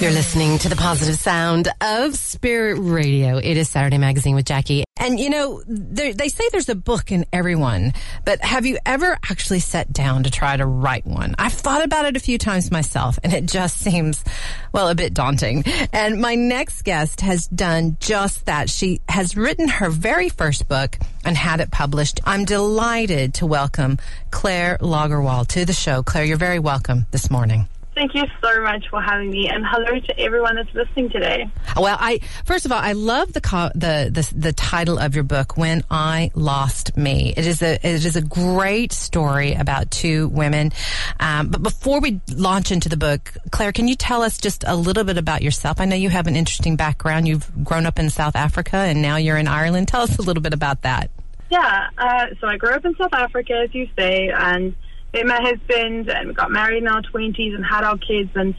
You're listening to the positive sound of Spirit Radio. It is Saturday Magazine with Jacki. And you know, they say there's a book in everyone, but have you ever actually sat down to try to write one? I've thought about it a few times myself and it just seems, well, a bit daunting. And my next guest has done just that. She has written her very first book and had it published. I'm delighted to welcome Claire Lagerwall to the show. Claire, you're very welcome this morning. Thank you so much for having me, and hello to everyone that's listening today. Well, I first of all, I love the co- the, the the title of your book, "When I Lost Me." It is a it is a great story about two women. Um, but before we launch into the book, Claire, can you tell us just a little bit about yourself? I know you have an interesting background. You've grown up in South Africa, and now you're in Ireland. Tell us a little bit about that. Yeah, uh, so I grew up in South Africa, as you say, and met my husband and we got married in our 20s and had our kids and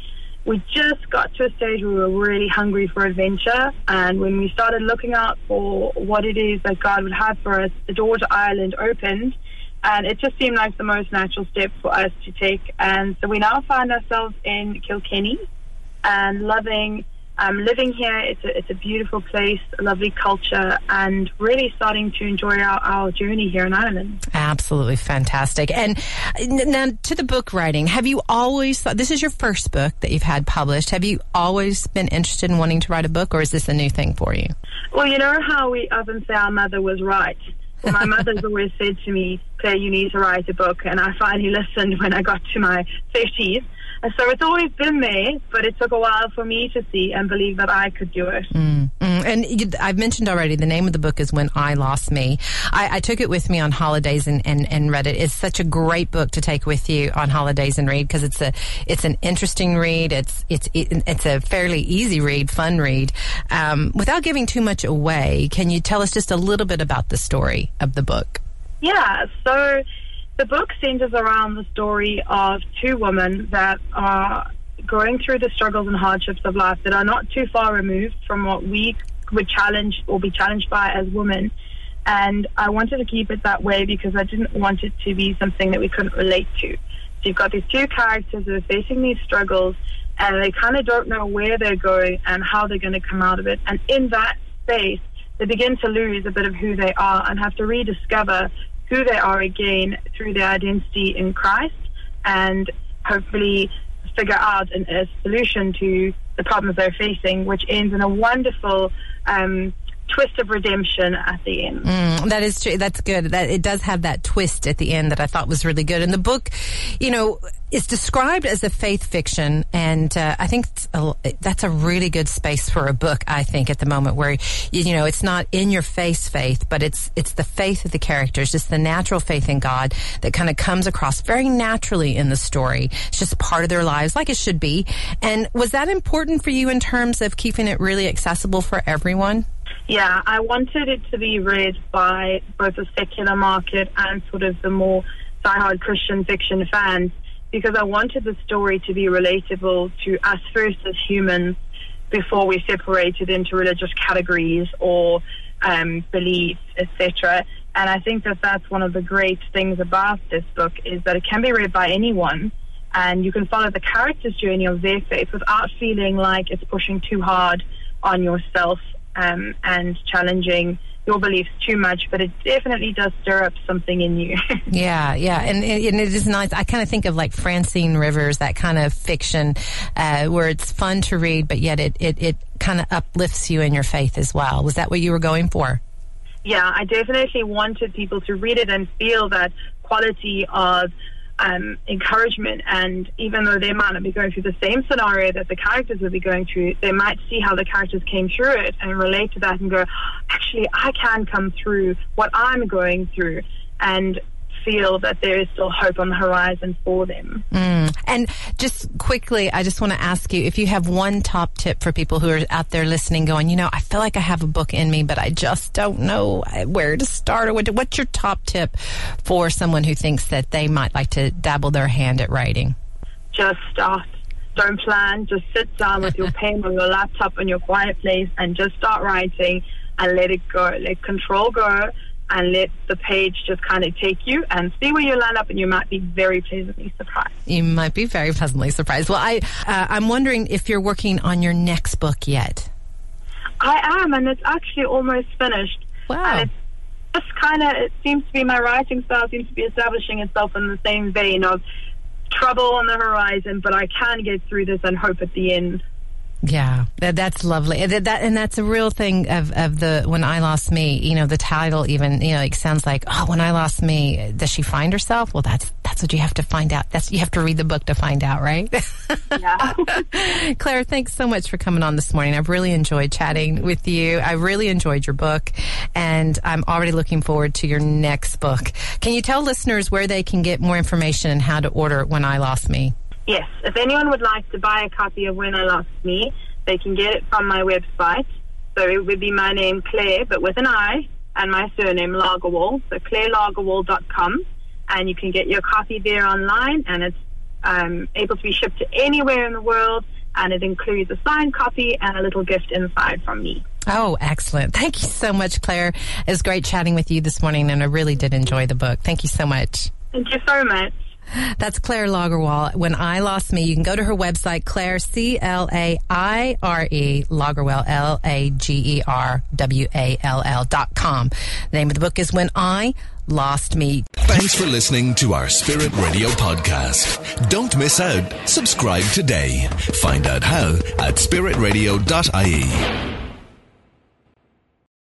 we just got to a stage where we were really hungry for adventure. And when we started looking out for what it is that God would have for us, the door to Ireland opened and it just seemed like the most natural step for us to take. And so we now find ourselves in Kilkenny and loving um, living here, it's a, it's a beautiful place, a lovely culture, and really starting to enjoy our, our journey here in Ireland. Absolutely fantastic. And now to the book writing, have you always thought this is your first book that you've had published? Have you always been interested in wanting to write a book, or is this a new thing for you? Well, you know how we often say our mother was right. Well, my mother's always said to me, Claire, you need to write a book. And I finally listened when I got to my 30s. So it's always been there, but it took a while for me to see and believe that I could do it. Mm, mm. And you, I've mentioned already, the name of the book is When I Lost Me. I, I took it with me on holidays and, and, and, read it. It's such a great book to take with you on holidays and read because it's a it's an interesting read. It's it's it's a fairly easy read, fun read. Um, without giving too much away, can you tell us just a little bit about the story of the book? Yeah. So the book centers around the story of two women that are going through the struggles and hardships of life that are not too far removed from what we would challenge or be challenged by as women. And I wanted to keep it that way because I didn't want it to be something that we couldn't relate to. So you've got these two characters that are facing these struggles and they kind of don't know where they're going and how they're going to come out of it. And in that space, they begin to lose a bit of who they are and have to rediscover who they are again through their identity in Christ and hopefully figure out an, a solution to the problems they're facing, which ends in a wonderful um, twist of redemption at the end. Mm, that is true. That's good. That it does have that twist at the end that I thought was really good. And the book, you know, is described as a faith fiction, and uh, I think a, that's a really good space for a book. I think at the moment where you know it's not in your face faith, but it's it's the faith of the characters, just the natural faith in God that kind of comes across very naturally in the story. It's just part of their lives, like it should be. And was that important for you in terms of keeping it really accessible for everyone? Yeah, I wanted it to be read by both the secular market and sort of the more diehard Christian fiction fans because I wanted the story to be relatable to us first as humans before we separated into religious categories or um, beliefs, etc. And I think that that's one of the great things about this book is that it can be read by anyone and you can follow the character's journey of their faith without feeling like it's pushing too hard on yourself um, and challenging your beliefs too much, but it definitely does stir up something in you. yeah, yeah, and, and it is nice. I kind of think of like Francine Rivers, that kind of fiction uh, where it's fun to read, but yet it, it, it kind of uplifts you in your faith as well. Was that what you were going for? Yeah, I definitely wanted people to read it and feel that quality of um, encouragement. And even though they might not be going through the same scenario that the characters would be going through, they might see how the characters came through it and relate to that and go, actually, I can come through what I'm going through. And feel that there is still hope on the horizon for them. Mm. And just quickly, I just want to ask you if you have one top tip for people who are out there listening, going, you know, I feel like I have a book in me, but I just don't know where to start or what to, what's your top tip for someone who thinks that they might like to dabble their hand at writing? Just start. Don't plan. Just sit down with your pen or your laptop in your quiet place and just start writing and let it go. Let control go and let the page just kind of take you and see where you land up, and you might be very pleasantly surprised. You might be very pleasantly surprised. Well, I uh, I'm wondering if you're working on your next book yet. I am, and it's actually almost finished. Wow. And it's just kind of, it seems to be my writing style seems to be establishing itself in the same vein of trouble on the horizon, but I can get through this and hope at the end. Yeah, that, that's lovely. That, that, and that's a real thing of, of the when I lost me. You know, the title even you know it sounds like oh, when I lost me, does she find herself? Well, that's that's what you have to find out. That's you have to read the book to find out, right? Yeah. Claire, thanks so much for coming on this morning. I've really enjoyed chatting with you. I really enjoyed your book, and I'm already looking forward to your next book. Can you tell listeners where they can get more information and how to order When I Lost Me? Yes, if anyone would like to buy a copy of When I Lost Me, they can get it from my website. So it would be my name, Claire, but with an I, and my surname, Lagerwall. So clairelagerwall.com. And you can get your copy there online, and it's um, able to be shipped to anywhere in the world. And it includes a signed copy and a little gift inside from me. Oh, excellent. Thank you so much, Claire. It was great chatting with you this morning, and I really did enjoy the book. Thank you so much. Thank you so much. That's Claire Lagerwall. When I lost me, you can go to her website, Claire, C L A I R E, Lagerwall, L A G E R W A L L dot com. The name of the book is When I Lost Me. Thanks for listening to our Spirit Radio podcast. Don't miss out. Subscribe today. Find out how at spiritradio.ie.